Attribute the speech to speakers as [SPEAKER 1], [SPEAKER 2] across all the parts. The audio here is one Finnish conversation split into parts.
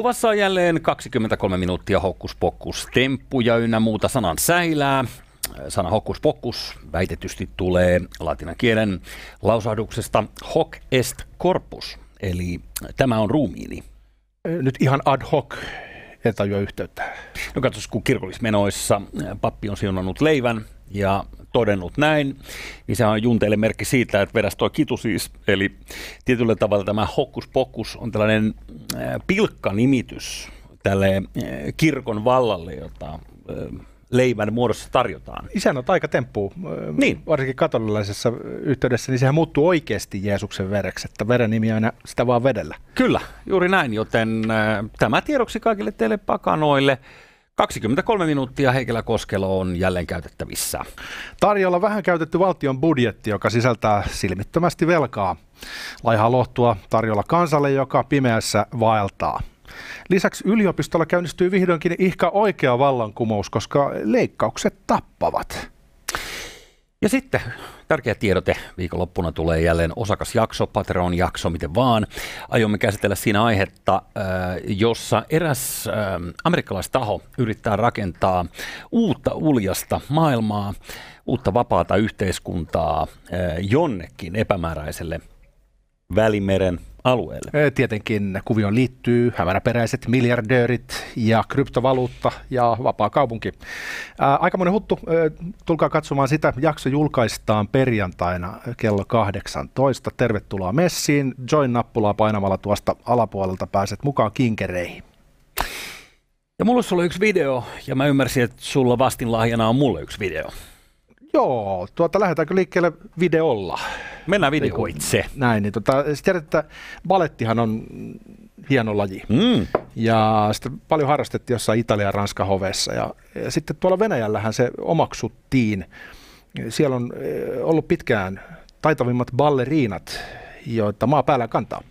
[SPEAKER 1] Luvassa on jälleen 23 minuuttia hokkuspokkus temppuja ynnä muuta sanan säilää. Sana hokkuspokkus väitetysti tulee latinan kielen lausahduksesta hoc est corpus, eli tämä on ruumiini.
[SPEAKER 2] Nyt ihan ad hoc en tajua yhteyttä.
[SPEAKER 1] No katsos, kun kirkollismenoissa pappi on siunannut leivän ja todennut näin, niin se on junteille merkki siitä, että vedäs tuo kitu siis. Eli tietyllä tavalla tämä hokkuspokkus on tällainen pilkkanimitys tälle kirkon vallalle, jota leivän muodossa tarjotaan.
[SPEAKER 2] Isän on aika temppu,
[SPEAKER 1] niin.
[SPEAKER 2] varsinkin katolilaisessa yhteydessä, niin sehän muuttuu oikeasti Jeesuksen vereksi, että veren nimi aina sitä vaan vedellä.
[SPEAKER 1] Kyllä, juuri näin, joten äh, tämä tiedoksi kaikille teille pakanoille. 23 minuuttia Heikelä Koskelo on jälleen käytettävissä.
[SPEAKER 2] Tarjolla vähän käytetty valtion budjetti, joka sisältää silmittömästi velkaa. Laiha lohtua tarjolla kansalle, joka pimeässä vaeltaa. Lisäksi yliopistolla käynnistyy vihdoinkin ihka oikea vallankumous, koska leikkaukset tappavat.
[SPEAKER 1] Ja sitten tärkeä tiedote. Viikonloppuna tulee jälleen osakasjakso, Patreon-jakso, miten vaan. Aiomme käsitellä siinä aihetta, äh, jossa eräs äh, amerikkalaistaho yrittää rakentaa uutta uljasta maailmaa, uutta vapaata yhteiskuntaa äh, jonnekin epämääräiselle Välimeren alueelle.
[SPEAKER 2] Tietenkin kuvioon liittyy hämäräperäiset miljardöörit ja kryptovaluutta ja vapaa kaupunki. Aikamoinen huttu. Tulkaa katsomaan sitä. Jakso julkaistaan perjantaina kello 18. Tervetuloa messiin. Join-nappulaa painamalla tuosta alapuolelta pääset mukaan kinkereihin.
[SPEAKER 1] Ja mulla sulla yksi video, ja mä ymmärsin, että sulla vastinlahjana on mulle yksi video.
[SPEAKER 2] Joo, tuota, lähdetäänkö liikkeelle videolla?
[SPEAKER 1] Mennään videoitse.
[SPEAKER 2] Näin, niin tota, tiedät, että balettihan on hieno laji.
[SPEAKER 1] Mm.
[SPEAKER 2] Ja sitä paljon harrastettiin jossain Italia- ja Ranska hovessa. Ja, ja sitten tuolla Venäjällähän se omaksuttiin. Siellä on eh, ollut pitkään taitavimmat balleriinat, joita maa päällä kantaa.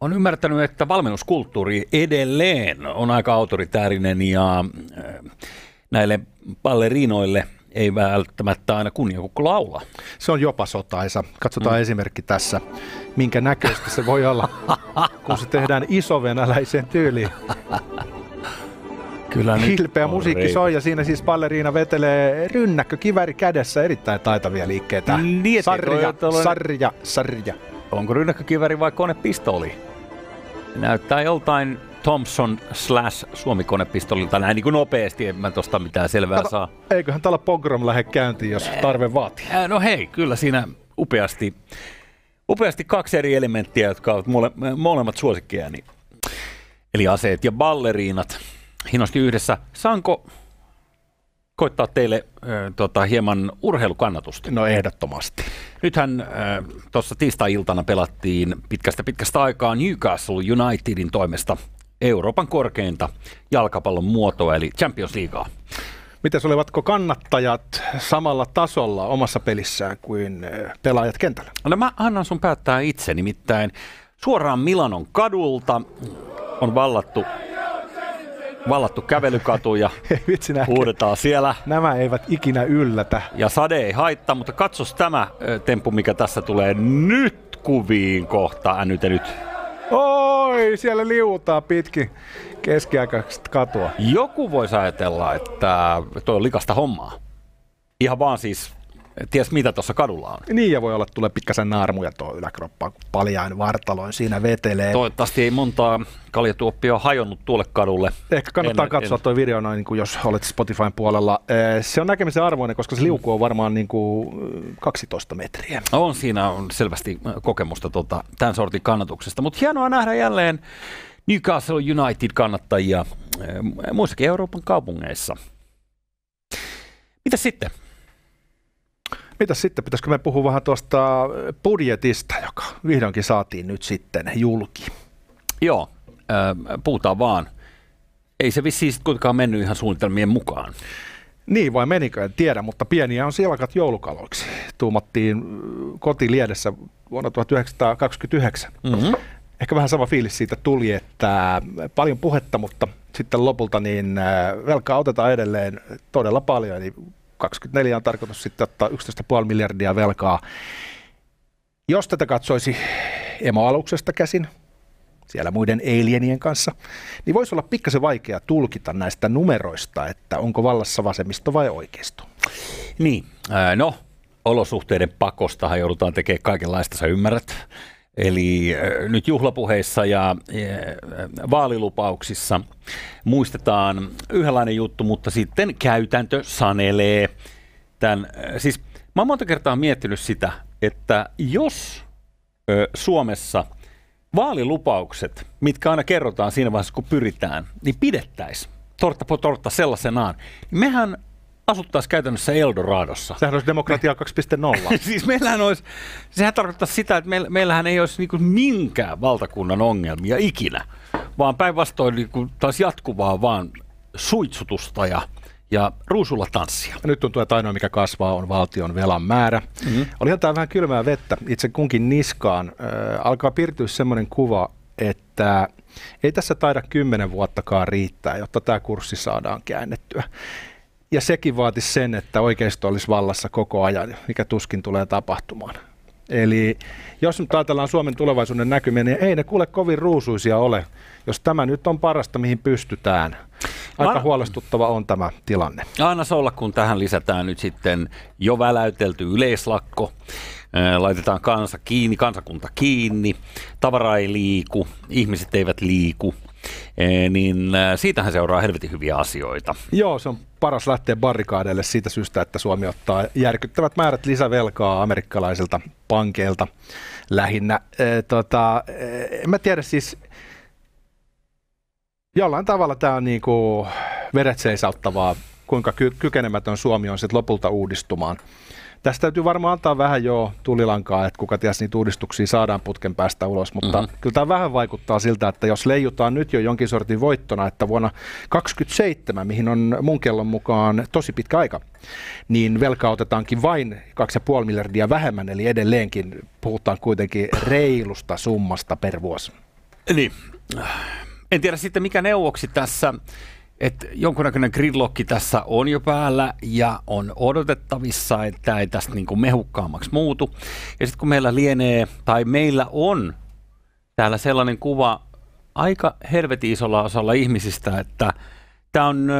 [SPEAKER 1] On ymmärtänyt, että valmennuskulttuuri edelleen on aika autoritäärinen ja eh, näille balleriinoille – ei välttämättä aina kunniakukko laula.
[SPEAKER 2] Se on jopa sotaisa. Katsotaan mm. esimerkki tässä, minkä näköistä se voi olla, kun se tehdään isovenäläiseen tyyliin. Kyllä Hilpeä musiikki rei. soi ja siinä siis balleriina vetelee rynnäkkö kiväri kädessä, erittäin taitavia liikkeitä.
[SPEAKER 1] Niin,
[SPEAKER 2] sarja, sarja, sarja.
[SPEAKER 1] Onko rynnäkkökiväri vai konepistooli? Näyttää joltain Thompson slash Suomi-konepistolilta näin niin kuin nopeasti, en mä tosta mitään selvää Kato, saa.
[SPEAKER 2] Eiköhän tällä pogrom lähde käyntiin, jos tarve vaatii.
[SPEAKER 1] No hei, kyllä siinä upeasti, upeasti kaksi eri elementtiä, jotka ovat mole, molemmat suosikkiani. Eli aseet ja balleriinat hienosti yhdessä. Saanko koittaa teille äh, tota, hieman urheilukannatusta?
[SPEAKER 2] No ehdottomasti.
[SPEAKER 1] Nythän äh, tuossa tiistai-iltana pelattiin pitkästä pitkästä aikaa Newcastle Unitedin toimesta Euroopan korkeinta jalkapallon muotoa, eli Champions Leaguea.
[SPEAKER 2] Miten olivatko kannattajat samalla tasolla omassa pelissään kuin eh, pelaajat kentällä?
[SPEAKER 1] No mä annan sun päättää itse, nimittäin suoraan Milanon kadulta on vallattu vallattu kävelykatu ja Vitsi huudetaan siellä.
[SPEAKER 2] Nämä eivät ikinä yllätä.
[SPEAKER 1] Ja sade ei haittaa, mutta katsos tämä temppu, mikä tässä tulee nyt kuviin kohta änytenyt.
[SPEAKER 2] Oi, siellä liuutaa pitkin keskiaikaista katua.
[SPEAKER 1] Joku voisi ajatella, että tuo on likasta hommaa. Ihan vaan siis ties mitä tuossa kadulla on.
[SPEAKER 2] Niin, ja voi olla, että tulee pikkasen naarmuja tuo yläkroppa, paljain vartaloin siinä vetelee.
[SPEAKER 1] Toivottavasti ei montaa kaljatuoppia hajonnut tuolle kadulle.
[SPEAKER 2] Ehkä kannattaa en, katsoa en... tuo video noin, niin kuin jos olet Spotifyn puolella. Se on näkemisen arvoinen, koska se liuku on varmaan niin kuin 12 metriä.
[SPEAKER 1] On, siinä on selvästi kokemusta tota, tämän sortin kannatuksesta, mutta hienoa nähdä jälleen Newcastle United-kannattajia muissakin Euroopan kaupungeissa. Mitä sitten?
[SPEAKER 2] Mitä sitten, pitäisikö me puhua vähän tuosta budjetista, joka vihdoinkin saatiin nyt sitten julki?
[SPEAKER 1] Joo, äh, puhutaan vaan. Ei se vissiin kuitenkaan mennyt ihan suunnitelmien mukaan.
[SPEAKER 2] Niin, vai menikö, en tiedä, mutta pieniä on silkat joulukaloiksi. Tuumattiin kotiliedessä vuonna 1929. Mm-hmm. Ehkä vähän sama fiilis siitä tuli, että paljon puhetta, mutta sitten lopulta niin velkaa otetaan edelleen todella paljon, eli 24 on tarkoitus sitten ottaa 11,5 miljardia velkaa. Jos tätä katsoisi emoaluksesta käsin, siellä muiden alienien kanssa, niin voisi olla pikkasen vaikea tulkita näistä numeroista, että onko vallassa vasemmisto vai oikeisto.
[SPEAKER 1] Niin, no olosuhteiden pakostahan joudutaan tekemään kaikenlaista, sä ymmärrät. Eli nyt juhlapuheissa ja vaalilupauksissa muistetaan yhdenlainen juttu, mutta sitten käytäntö sanelee tämän. Siis mä oon monta kertaa miettinyt sitä, että jos Suomessa vaalilupaukset, mitkä aina kerrotaan siinä vaiheessa, kun pyritään, niin pidettäisiin tortta po tortta sellaisenaan. Mehän asuttaisiin käytännössä Eldoradossa.
[SPEAKER 2] Sehän olisi demokratia 2.0.
[SPEAKER 1] siis meillähän olisi, sehän tarkoittaa sitä, että meillä, meillähän ei olisi niin minkään valtakunnan ongelmia ikinä, vaan päinvastoin niin taas jatkuvaa vaan suitsutusta ja ja ruusulla tanssia. Ja
[SPEAKER 2] nyt tuntuu, että ainoa mikä kasvaa on valtion velan määrä. Mm-hmm. Olihan tämä vähän kylmää vettä itse kunkin niskaan. Äh, alkaa piirtyä semmoinen kuva, että ei tässä taida kymmenen vuottakaan riittää, jotta tämä kurssi saadaan käännettyä. Ja sekin vaatisi sen, että oikeisto olisi vallassa koko ajan, mikä tuskin tulee tapahtumaan. Eli jos nyt ajatellaan Suomen tulevaisuuden näkymiä, niin ei ne kuule kovin ruusuisia ole, jos tämä nyt on parasta, mihin pystytään. Aika An... huolestuttava on tämä tilanne.
[SPEAKER 1] Anna olla, kun tähän lisätään nyt sitten jo väläytelty yleislakko, laitetaan kansa kiinni, kansakunta kiinni, tavara ei liiku, ihmiset eivät liiku, niin siitähän seuraa helvetin hyviä asioita.
[SPEAKER 2] Joo, se on paras lähteä barrikaadeille siitä syystä, että Suomi ottaa järkyttävät määrät lisävelkaa amerikkalaisilta pankeilta lähinnä. E, tota, en mä tiedä siis, jollain tavalla tämä on niinku veret seisauttavaa, kuinka ky- kykenemätön Suomi on sitten lopulta uudistumaan. Tästä täytyy varmaan antaa vähän jo tulilankaa, että kuka ties niitä uudistuksia saadaan putken päästä ulos, mutta mm-hmm. kyllä tämä vähän vaikuttaa siltä, että jos leijutaan nyt jo jonkin sortin voittona, että vuonna 2027, mihin on mun kellon mukaan tosi pitkä aika, niin velkaa otetaankin vain 2,5 miljardia vähemmän, eli edelleenkin puhutaan kuitenkin reilusta summasta per vuosi.
[SPEAKER 1] Niin. En tiedä sitten mikä neuvoksi tässä että jonkunnäköinen gridlocki tässä on jo päällä ja on odotettavissa, että tämä ei tästä niin kuin mehukkaammaksi muutu. Ja sitten kun meillä lienee, tai meillä on täällä sellainen kuva aika helvetin isolla osalla ihmisistä, että tämä on,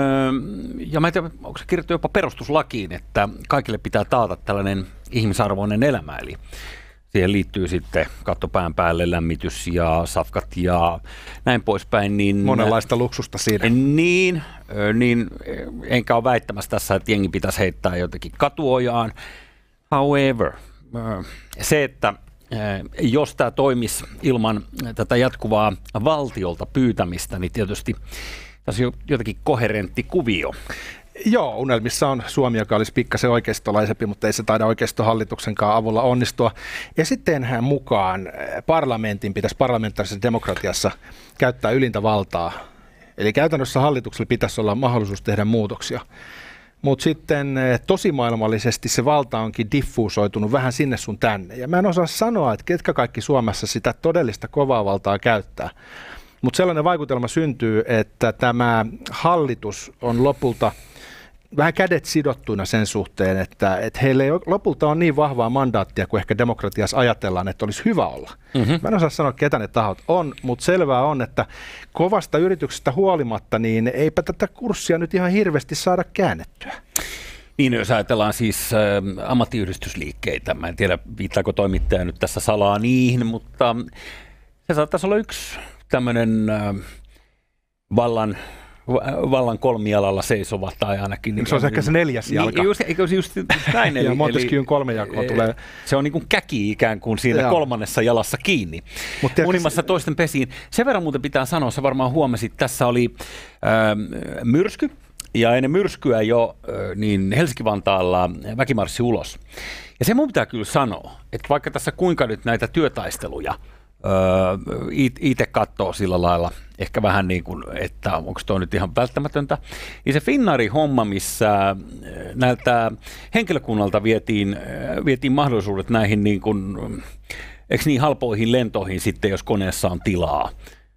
[SPEAKER 1] ja mä en tiedä, onko se kirjoittu jopa perustuslakiin, että kaikille pitää taata tällainen ihmisarvoinen elämä, eli Siihen liittyy sitten kattopään päälle lämmitys ja safkat ja näin poispäin. Niin,
[SPEAKER 2] Monenlaista luksusta siinä.
[SPEAKER 1] Niin, niin enkä ole väittämässä tässä, että jengi pitäisi heittää jotenkin katuojaan. However, se, että jos tämä toimisi ilman tätä jatkuvaa valtiolta pyytämistä, niin tietysti tässä on jotenkin koherentti kuvio.
[SPEAKER 2] Joo, unelmissa on Suomi, joka olisi pikkasen oikeistolaisempi, mutta ei se taida oikeistohallituksenkaan avulla onnistua. Ja sitten hän mukaan eh, parlamentin pitäisi parlamentaarisessa demokratiassa käyttää ylintä valtaa. Eli käytännössä hallituksella pitäisi olla mahdollisuus tehdä muutoksia. Mutta sitten eh, tosimaailmallisesti se valta onkin diffuusoitunut vähän sinne sun tänne. Ja mä en osaa sanoa, että ketkä kaikki Suomessa sitä todellista kovaa valtaa käyttää. Mutta sellainen vaikutelma syntyy, että tämä hallitus on lopulta – vähän kädet sidottuina sen suhteen, että, että heillä ei lopulta on niin vahvaa mandaattia kuin ehkä demokratiassa ajatellaan, että olisi hyvä olla. Mm-hmm. Mä en osaa sanoa, ketä ne tahot on, mutta selvää on, että kovasta yrityksestä huolimatta, niin eipä tätä kurssia nyt ihan hirveästi saada käännettyä.
[SPEAKER 1] Niin, jos ajatellaan siis äh, ammattiyhdistysliikkeitä, mä en tiedä viittaako toimittaja nyt tässä salaa niihin, mutta se saattaisi olla yksi tämmöinen äh, vallan vallan kolmialalla seisova tai ainakin...
[SPEAKER 2] Niin, se on ehkä se neljäs jalka.
[SPEAKER 1] Niin, just, eikö just näin?
[SPEAKER 2] Eli, ja Montesquieun kolmejakoa tulee...
[SPEAKER 1] Se on niin kuin käki ikään kuin siinä Joo. kolmannessa jalassa kiinni. Mut Munimassa toisten pesiin. Sen verran muuten pitää sanoa, sä varmaan huomasit, tässä oli äh, myrsky, ja ennen myrskyä jo äh, niin Helsinki-Vantaalla väkimarssi ulos. Ja se mun pitää kyllä sanoa, että vaikka tässä kuinka nyt näitä työtaisteluja itse katsoo sillä lailla, ehkä vähän niin kuin, että onko tuo nyt ihan välttämätöntä, niin se Finnari homma, missä näiltä henkilökunnalta vietiin, vietiin mahdollisuudet näihin niin kuin, eikö niin halpoihin lentoihin sitten, jos koneessa on tilaa.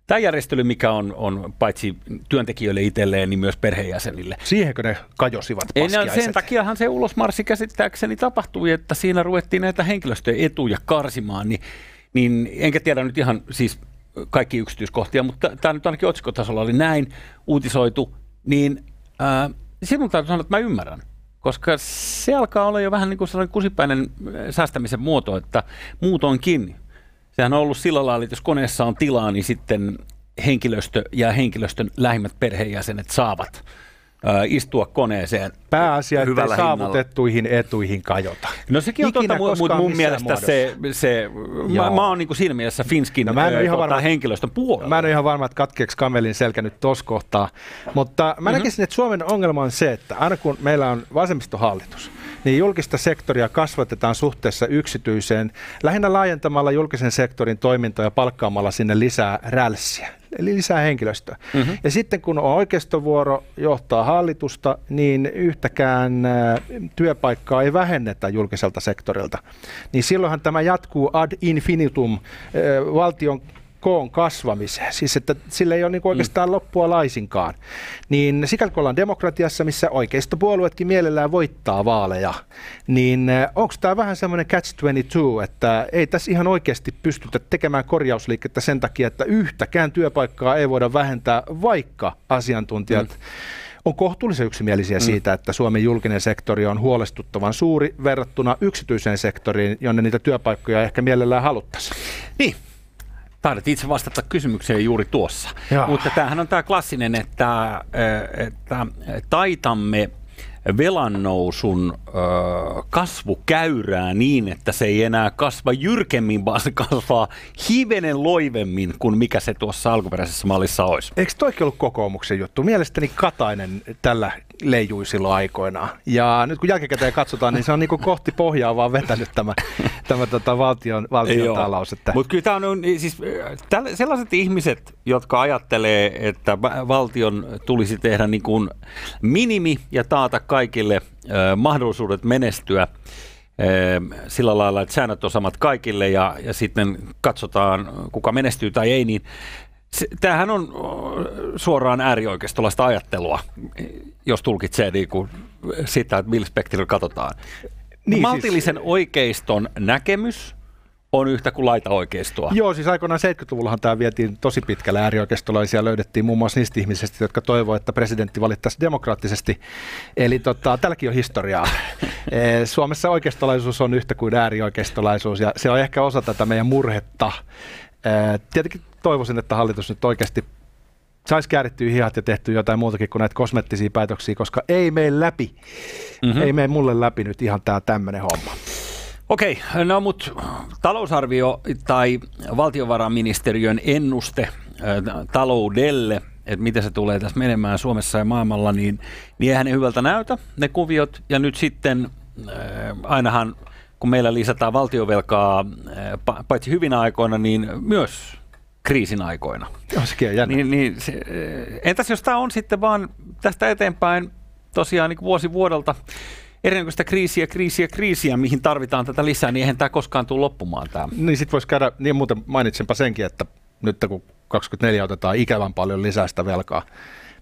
[SPEAKER 1] Tämä järjestely, mikä on, on paitsi työntekijöille itselleen, niin myös perheenjäsenille.
[SPEAKER 2] Siihenkö ne kajosivat
[SPEAKER 1] Ei, Sen takiahan se ulosmarssi käsittääkseni tapahtui, että siinä ruvettiin näitä henkilöstöjen etuja karsimaan, niin niin enkä tiedä nyt ihan siis kaikki yksityiskohtia, mutta tämä nyt ainakin otsikotasolla oli näin uutisoitu, niin ää, sinun täytyy sanoa, että mä ymmärrän. Koska se alkaa olla jo vähän niin kuin sellainen kusipäinen säästämisen muoto, että muutoinkin. Sehän on ollut sillä lailla, että jos koneessa on tilaa, niin sitten henkilöstö ja henkilöstön lähimmät perheenjäsenet saavat istua koneeseen
[SPEAKER 2] Pääasia, että saavutettuihin etuihin kajota.
[SPEAKER 1] No sekin on totta, mutta mun mielestä se, se mä, mä oon niin siinä mielessä Finskin no, mä en ihan varma, henkilöstön puolella.
[SPEAKER 2] Mä en ole ihan varma, että katkeeksi kamelin selkä nyt tuossa kohtaa, mutta mä mm-hmm. näkisin, että Suomen ongelma on se, että aina kun meillä on vasemmistohallitus, niin julkista sektoria kasvatetaan suhteessa yksityiseen, lähinnä laajentamalla julkisen sektorin toimintoja palkkaamalla sinne lisää rälssiä, eli lisää henkilöstöä. Mm-hmm. Ja sitten kun on oikeistovuoro johtaa hallitusta, niin yhtäkään työpaikkaa ei vähennetä julkiselta sektorilta. Niin silloinhan tämä jatkuu ad infinitum valtion koon kasvamiseen, siis että sillä ei ole niin oikeastaan mm. loppua laisinkaan. Niin sikäli kun ollaan demokratiassa, missä oikeistopuolueetkin mielellään voittaa vaaleja, niin eh, onko tämä vähän semmoinen catch-22, että ei tässä ihan oikeasti pystytä tekemään korjausliikettä sen takia, että yhtäkään työpaikkaa ei voida vähentää, vaikka asiantuntijat mm on kohtuullisen yksimielisiä mm. siitä, että Suomen julkinen sektori on huolestuttavan suuri verrattuna yksityiseen sektoriin, jonne niitä työpaikkoja ehkä mielellään haluttaisiin.
[SPEAKER 1] Niin, Taidat itse vastata kysymykseen juuri tuossa. Joo. Mutta tämähän on tämä klassinen, että, että taitamme velan nousun ö, kasvukäyrää niin, että se ei enää kasva jyrkemmin, vaan se kasvaa hivenen loivemmin kuin mikä se tuossa alkuperäisessä mallissa olisi.
[SPEAKER 2] Eikö toikin ollut kokoomuksen juttu? Mielestäni Katainen tällä leijui silloin aikoinaan. Ja nyt kun jälkikäteen katsotaan, niin se on niin kohti pohjaa vaan vetänyt tämä, tämä tota valtion, valtion talous.
[SPEAKER 1] Että... Mutta kyllä tämä on niin siis, tälle, sellaiset ihmiset, jotka ajattelee, että valtion tulisi tehdä niin kuin minimi ja taata kaikille äh, mahdollisuudet menestyä sillä lailla, että säännöt on samat kaikille ja, ja sitten katsotaan, kuka menestyy tai ei, niin se, tämähän on suoraan äärioikeistolaista ajattelua, jos tulkitsee niin kuin sitä, että millä spektrillä katsotaan. Niin, Maltillisen siis... oikeiston näkemys on yhtä kuin laita oikeistoa.
[SPEAKER 2] Joo, siis aikoinaan 70-luvullahan tämä vietiin tosi pitkälle äärioikeistolaisia. Löydettiin muun muassa niistä ihmisistä, jotka toivoivat, että presidentti valittaisi demokraattisesti. Eli tota, tälläkin on historiaa. Eh, Suomessa oikeistolaisuus on yhtä kuin äärioikeistolaisuus ja se on ehkä osa tätä meidän murhetta. Eh, tietenkin toivoisin, että hallitus nyt oikeasti saisi käärittyä hihat ja tehty jotain muutakin kuin näitä kosmettisia päätöksiä, koska ei mene läpi. Mm-hmm. Ei mene mulle läpi nyt ihan tämä tämmöinen homma.
[SPEAKER 1] Okei, no mutta talousarvio tai valtiovarainministeriön ennuste taloudelle, että miten se tulee tässä menemään Suomessa ja maailmalla, niin, niin eihän ne hyvältä näytä, ne kuviot. Ja nyt sitten ainahan, kun meillä lisätään valtiovelkaa paitsi hyvinä aikoina, niin myös kriisin aikoina.
[SPEAKER 2] Joo, sekin on jännä.
[SPEAKER 1] Niin, niin, se, entäs jos tämä on sitten vaan tästä eteenpäin tosiaan niin vuosi vuodelta erinäköistä kriisiä, kriisiä, kriisiä, mihin tarvitaan tätä lisää, niin eihän tämä koskaan tule loppumaan tämä.
[SPEAKER 2] Niin sitten voisi käydä, niin muuten mainitsenpa senkin, että nyt kun 24 otetaan ikävän paljon lisää sitä velkaa,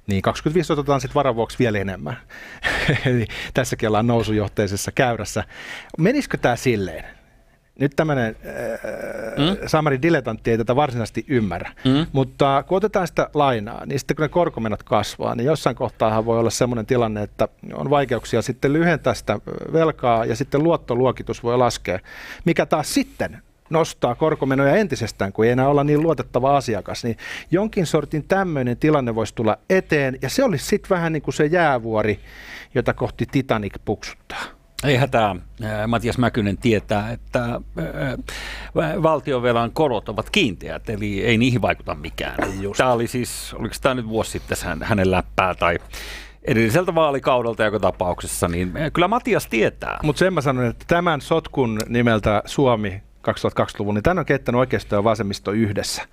[SPEAKER 2] niin 25 otetaan sitten varavuoksi vielä enemmän. Eli tässäkin ollaan nousujohteisessa käyrässä. Menisikö tämä silleen? Nyt tämmöinen äh, mm? Samari dilettantti ei tätä varsinaisesti ymmärrä, mm? mutta kun otetaan sitä lainaa, niin sitten kun ne korkomenot kasvaa, niin jossain kohtaahan voi olla semmoinen tilanne, että on vaikeuksia sitten lyhentää sitä velkaa ja sitten luottoluokitus voi laskea, mikä taas sitten nostaa korkomenoja entisestään, kun ei enää olla niin luotettava asiakas, niin jonkin sortin tämmöinen tilanne voisi tulla eteen, ja se olisi sitten vähän niin kuin se jäävuori, jota kohti Titanic puksuttaa.
[SPEAKER 1] Ei hätää. Matias Mäkynen tietää, että valtiovelan korot ovat kiinteät, eli ei niihin vaikuta mikään. Just. Tämä oli siis, oliko tämä nyt vuosi sitten hänen läppää tai edelliseltä vaalikaudelta joka tapauksessa, niin kyllä Matias tietää.
[SPEAKER 2] Mutta sen mä sanon, että tämän sotkun nimeltä Suomi 2020-luvun, niin tämän on keittänyt oikeisto ja vasemmisto yhdessä.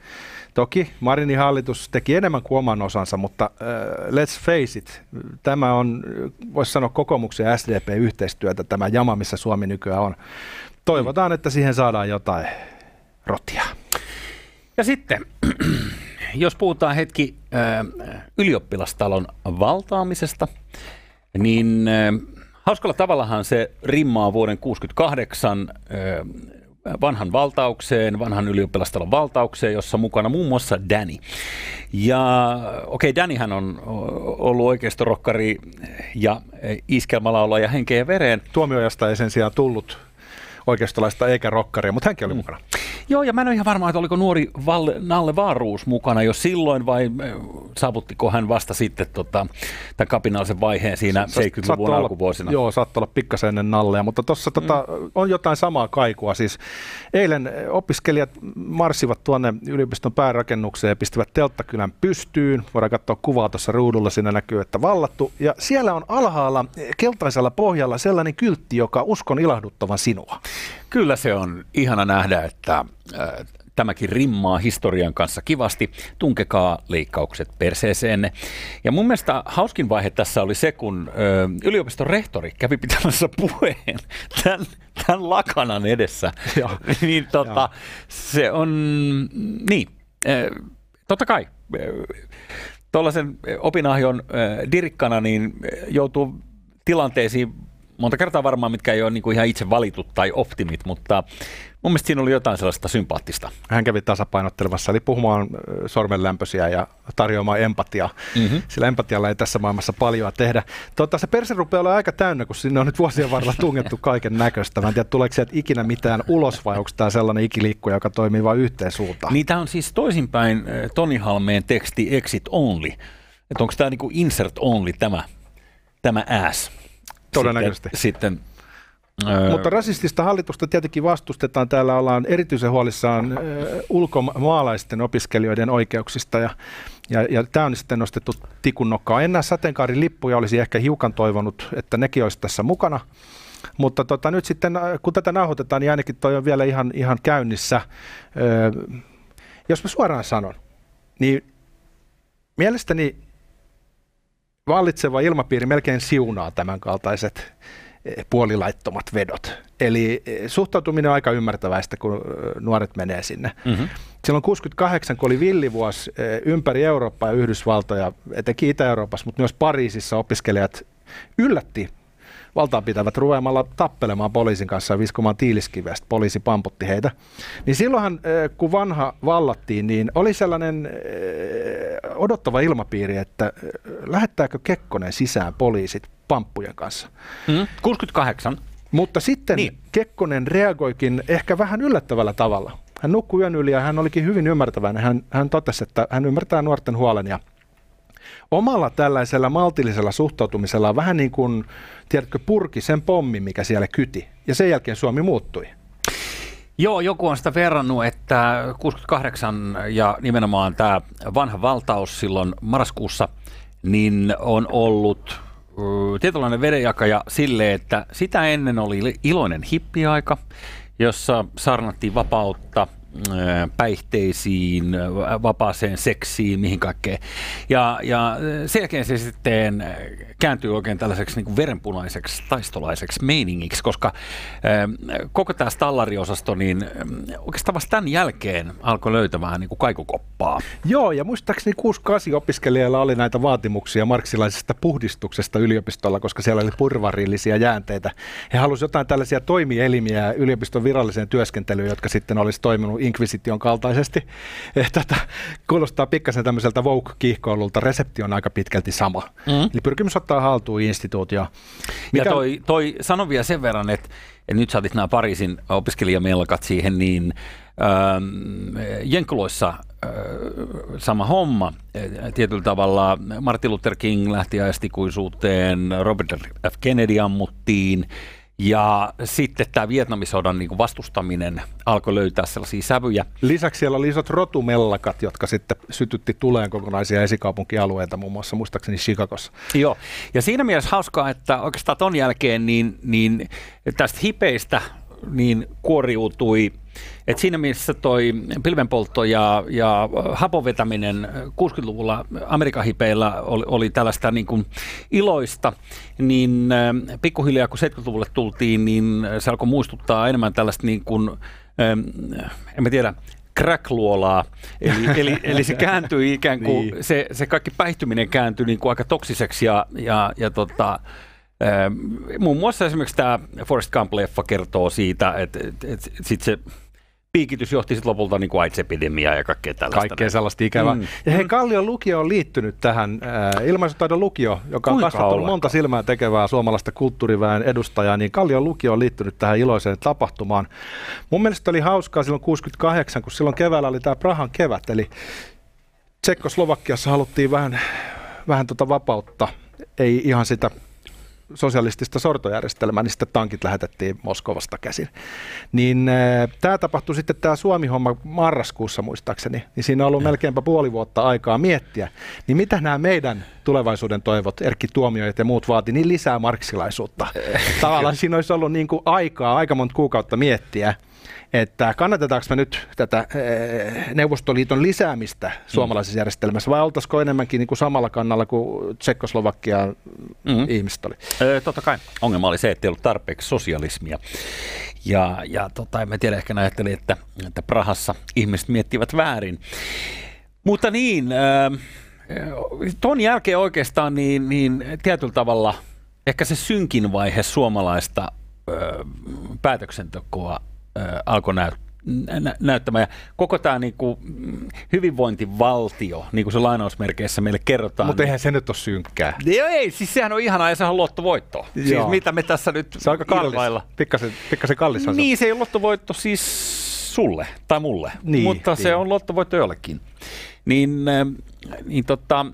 [SPEAKER 2] Toki Marinin hallitus teki enemmän kuin oman osansa, mutta uh, let's face it, tämä on, voisi sanoa kokoomuksen ja SDP-yhteistyötä, tämä jama, missä Suomi nykyään on. Toivotaan, että siihen saadaan jotain rotia.
[SPEAKER 1] Ja sitten, jos puhutaan hetki äh, ylioppilastalon valtaamisesta, niin äh, hauskalla tavallahan se rimmaa vuoden 1968 äh, vanhan valtaukseen, vanhan ylioppilastalon valtaukseen, jossa mukana muun muassa Danny. Ja okei, okay, Dannyhän on ollut oikeistorokkari ja iskelmälaulaja henkeen ja vereen.
[SPEAKER 2] Tuomioajasta ei sen sijaan tullut oikeistolaista eikä rokkaria, mutta hänkin oli mm.
[SPEAKER 1] Joo, ja mä en ole ihan varma, että oliko nuori Valle, Nalle Vaaruus mukana jo silloin vai saavuttiko hän vasta sitten tota, tämän kapinallisen vaiheen siinä 70-luvun alkuvuosina?
[SPEAKER 2] Joo, saattoi olla pikkasen ennen Nallea, mutta tuossa tota, mm. on jotain samaa kaikua. Siis eilen opiskelijat marssivat tuonne yliopiston päärakennukseen ja pistivät telttakylän pystyyn. Voidaan katsoa kuvaa tuossa ruudulla, siinä näkyy, että vallattu. Ja siellä on alhaalla keltaisella pohjalla sellainen kyltti, joka uskon ilahduttavan sinua.
[SPEAKER 1] Kyllä se on ihana nähdä, että äh, tämäkin rimmaa historian kanssa kivasti. Tunkekaa leikkaukset perseeseenne. Ja mun mielestä hauskin vaihe tässä oli se, kun ö, yliopiston rehtori kävi pitämässä puheen tämän, tämän lakanan edessä. niin tota, se on, niin, ö, totta kai. Tuollaisen opinahjon ö, dirikkana niin joutuu tilanteisiin monta kertaa varmaan, mitkä ei ole niin kuin ihan itse valitut tai optimit, mutta mun mielestä siinä oli jotain sellaista sympaattista.
[SPEAKER 2] Hän kävi tasapainottelemassa, eli puhumaan sormenlämpöisiä ja tarjoamaan empatiaa, mm-hmm. sillä empatialla ei tässä maailmassa paljon tehdä. Tota, se perse rupeaa olla aika täynnä, kun sinne on nyt vuosien varrella tungettu kaiken näköistä. Mä en tiedä, tuleeko sieltä ikinä mitään ulos vai onko tämä sellainen ikiliikkuja, joka toimii vain yhteen suuntaan?
[SPEAKER 1] Niin tämä on siis toisinpäin Toni Halmeen teksti Exit Only. Että onko tämä niinku insert only tämä, tämä ass?
[SPEAKER 2] Todennäköisesti.
[SPEAKER 1] Sitten, sitten.
[SPEAKER 2] Mutta rasistista hallitusta tietenkin vastustetaan. Täällä ollaan erityisen huolissaan ulkomaalaisten opiskelijoiden oikeuksista ja, ja, ja tämä on sitten nostettu tikun nokkaan. En näe sateenkaarilippuja, olisi ehkä hiukan toivonut, että nekin olisi tässä mukana. Mutta tota, nyt sitten, kun tätä nauhoitetaan, niin ainakin toi on vielä ihan, ihan käynnissä. Öö, jos mä suoraan sanon, niin mielestäni vallitseva ilmapiiri melkein siunaa tämän kaltaiset eh, puolilaittomat vedot. Eli eh, suhtautuminen on aika ymmärtäväistä, kun eh, nuoret menee sinne. Mm-hmm. Silloin 68, kun oli villivuosi ympäri Eurooppaa ja Yhdysvaltoja, etenkin Itä-Euroopassa, mutta myös Pariisissa opiskelijat yllätti valtaa pitävät ruveamalla tappelemaan poliisin kanssa ja viskomaan tiiliskivestä. Poliisi pamputti heitä. Niin silloinhan, kun vanha vallattiin, niin oli sellainen odottava ilmapiiri, että lähettääkö Kekkonen sisään poliisit pamppujen kanssa.
[SPEAKER 1] Mm, 68.
[SPEAKER 2] Mutta sitten niin. Kekkonen reagoikin ehkä vähän yllättävällä tavalla. Hän nukkui yön yli ja hän olikin hyvin ymmärtäväinen. Hän, hän totesi, että hän ymmärtää nuorten huolen ja omalla tällaisella maltillisella suhtautumisella vähän niin kuin, tiedätkö, purki sen pommi, mikä siellä kyti. Ja sen jälkeen Suomi muuttui.
[SPEAKER 1] Joo, joku on sitä verrannut, että 68 ja nimenomaan tämä vanha valtaus silloin marraskuussa, niin on ollut tietynlainen vedenjakaja sille, että sitä ennen oli iloinen hippiaika, jossa sarnattiin vapautta, päihteisiin, vapaaseen seksiin, mihin kaikkeen. Ja, ja sen jälkeen se sitten kääntyy oikein tällaiseksi niin verenpunaiseksi taistolaiseksi meiningiksi, koska koko tämä stallariosasto niin oikeastaan vasta tämän jälkeen alkoi löytämään niin kuin kaikukoppaa.
[SPEAKER 2] Joo, ja muistaakseni 6-8 opiskelijalla oli näitä vaatimuksia marksilaisesta puhdistuksesta yliopistolla, koska siellä oli purvarillisia jäänteitä. He halusivat jotain tällaisia toimielimiä yliopiston viralliseen työskentelyyn, jotka sitten olisi toiminut Inquisition kaltaisesti. Eh, tätä kuulostaa pikkasen tämmöiseltä Vogue-kiihkoilulta. Resepti on aika pitkälti sama. Mm. Eli pyrkimys ottaa haltuun instituutio.
[SPEAKER 1] Mikä... Ja toi, toi sano vielä sen verran, että, että nyt saatit nämä Pariisin opiskelijamelkat siihen, niin ähm, Jenkuloissa äh, sama homma. Tietyllä tavalla Martin Luther King lähti ajastikuisuuteen, Robert F. Kennedy ammuttiin, ja sitten tämä Vietnamisodan niin kuin vastustaminen alkoi löytää sellaisia sävyjä.
[SPEAKER 2] Lisäksi siellä oli isot rotumellakat, jotka sitten sytytti tuleen kokonaisia esikaupunkialueita, muun muassa muistaakseni Chicagossa.
[SPEAKER 1] Joo, ja siinä mielessä hauskaa, että oikeastaan ton jälkeen niin, niin tästä hipeistä niin kuoriutui et siinä mielessä toi pilvenpoltto ja, ja hapovetäminen 60-luvulla Amerikan hipeillä oli, oli tällaista niin kuin iloista, niin äh, pikkuhiljaa kun 70-luvulle tultiin, niin se alkoi muistuttaa enemmän tällaista niin kuin, ähm, en mä tiedä, crackluolaa, eli, eli, eli se kääntyi ikään kuin, niin. se, se kaikki päihtyminen kääntyi niin kuin aika toksiseksi ja, ja, ja tota, muun muassa esimerkiksi tämä Forrest Gump-leffa kertoo siitä, että et, et, sit se piikitys johti sitten lopulta niin kuin AIDS-epidemiaa ja kaikkea tällaista.
[SPEAKER 2] Kaikkea sellaista ikävää. Mm. Ja hei, Kallion lukio on liittynyt tähän äh, ilmaisutaidon lukio, joka Kuinka on kasvattanut olla? monta silmää tekevää suomalaista kulttuuriväen edustajaa, niin Kallion lukio on liittynyt tähän iloiseen tapahtumaan. Mun mielestä oli hauskaa silloin 68, kun silloin keväällä oli tämä Prahan kevät, eli Tsekkoslovakiassa haluttiin vähän, vähän tota vapautta, ei ihan sitä sosialistista sortojärjestelmää, niin sitten tankit lähetettiin Moskovasta käsin. Niin äh, tämä tapahtui sitten tämä Suomi-homma marraskuussa muistaakseni, niin siinä on ollut melkeinpä puoli vuotta aikaa miettiä, niin mitä nämä meidän tulevaisuuden toivot, Erkki Tuomioit ja muut vaati, niin lisää marksilaisuutta. Tavallaan siinä olisi ollut niin kuin aikaa, aika monta kuukautta miettiä, että kannatetaanko me nyt tätä eh, Neuvostoliiton lisäämistä suomalaisessa järjestelmässä vai oltaisiko enemmänkin niin kuin samalla kannalla kuin Tsekkoslovakian mm-hmm. ihmiset oli?
[SPEAKER 1] Öö, totta kai. Ongelma oli se, että ei ollut tarpeeksi sosialismia. Ja, ja tota, en tiedä, ehkä ajattelin, että, että Prahassa ihmiset miettivät väärin. Mutta niin, äh, ton jälkeen oikeastaan niin, niin tietyllä tavalla ehkä se synkin vaihe suomalaista päätöksentekoa alkoi näyttää nä- näyttämään. Ja koko tämä niinku, hyvinvointivaltio, niin kuin se lainausmerkeissä meille kerrotaan.
[SPEAKER 2] Mutta eihän se nyt ole synkkää.
[SPEAKER 1] Joo, ei, siis sehän on ihanaa ja sehän on lottovoitto. Joo. Siis mitä me tässä nyt
[SPEAKER 2] Se on aika kallis. Pikkasen, pikkasen kallis.
[SPEAKER 1] Niin, se ei ole lottovoitto siis sulle tai mulle, niin, mutta niin. se on lottovoitto jollekin. Niin, niin tota,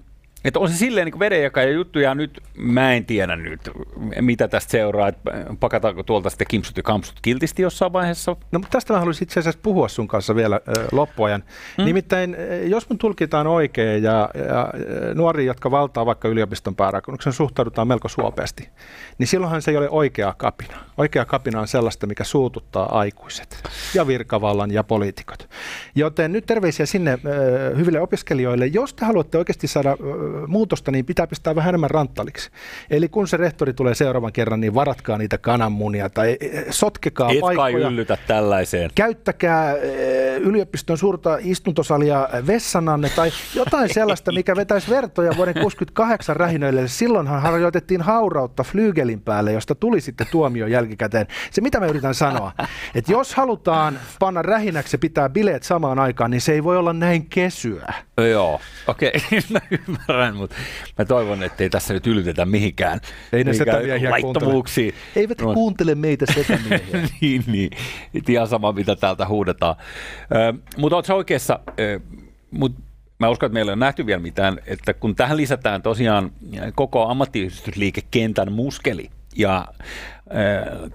[SPEAKER 1] että on se silleen niin vedenjakaja juttu, ja nyt mä en tiedä nyt, mitä tästä seuraa, että pakataanko tuolta sitten kimpsut ja kampsut kiltisti jossain vaiheessa.
[SPEAKER 2] No mutta tästä mä haluaisin itse asiassa puhua sun kanssa vielä äh, loppuajan. Hmm. Nimittäin, jos mun tulkitaan oikein, ja, ja nuori, jotka valtaa vaikka yliopiston päärakennuksen, suhtaudutaan melko suopeasti, niin silloinhan se ei ole oikea kapina. Oikea kapina on sellaista, mikä suututtaa aikuiset ja virkavallan ja poliitikot. Joten nyt terveisiä sinne äh, hyville opiskelijoille. Jos te haluatte oikeasti saada äh, muutosta, niin pitää pistää vähän enemmän ranttaliksi. Eli kun se rehtori tulee seuraavan kerran, niin varatkaa niitä kananmunia tai eh, sotkekaa
[SPEAKER 1] Et
[SPEAKER 2] paikkoja.
[SPEAKER 1] kai yllytä tällaiseen.
[SPEAKER 2] Käyttäkää eh, yliopiston suurta istuntosalia vessananne tai jotain sellaista, mikä vetäisi vertoja vuoden 68 rähinöille. Silloinhan harjoitettiin haurautta flygelin päälle, josta tuli sitten tuomio jälkikäteen. Se mitä mä yritän sanoa, että jos halutaan panna rähinäksi pitää bileet samaan aikaan, niin se ei voi olla näin kesyä.
[SPEAKER 1] Joo, okei, okay. mä ymmärrän, mutta mä toivon, että ei tässä nyt ylitetä mihinkään,
[SPEAKER 2] ei ne mihinkään laittomuuksiin. Eivät no. kuuntele meitä setämiehiä.
[SPEAKER 1] niin, niin, ihan sama mitä täältä huudetaan. Ö, mutta oletko oikeassa, ö, mut mä uskon, että meillä on nähty vielä mitään, että kun tähän lisätään tosiaan koko ammattiyhdistysliikekentän muskeli, ja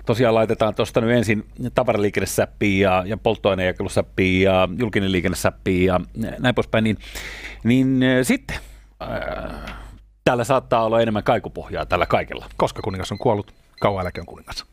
[SPEAKER 1] tosiaan laitetaan tuosta nyt ensin tavaraliikennesäppiin ja, ja polttoainejakelusäppiin ja julkinen liikennesäppiin ja näin poispäin, niin, niin sitten Täällä saattaa olla enemmän kaikupohjaa tällä kaikella.
[SPEAKER 2] Koska kuningas on kuollut, kauan eläke on kuningas.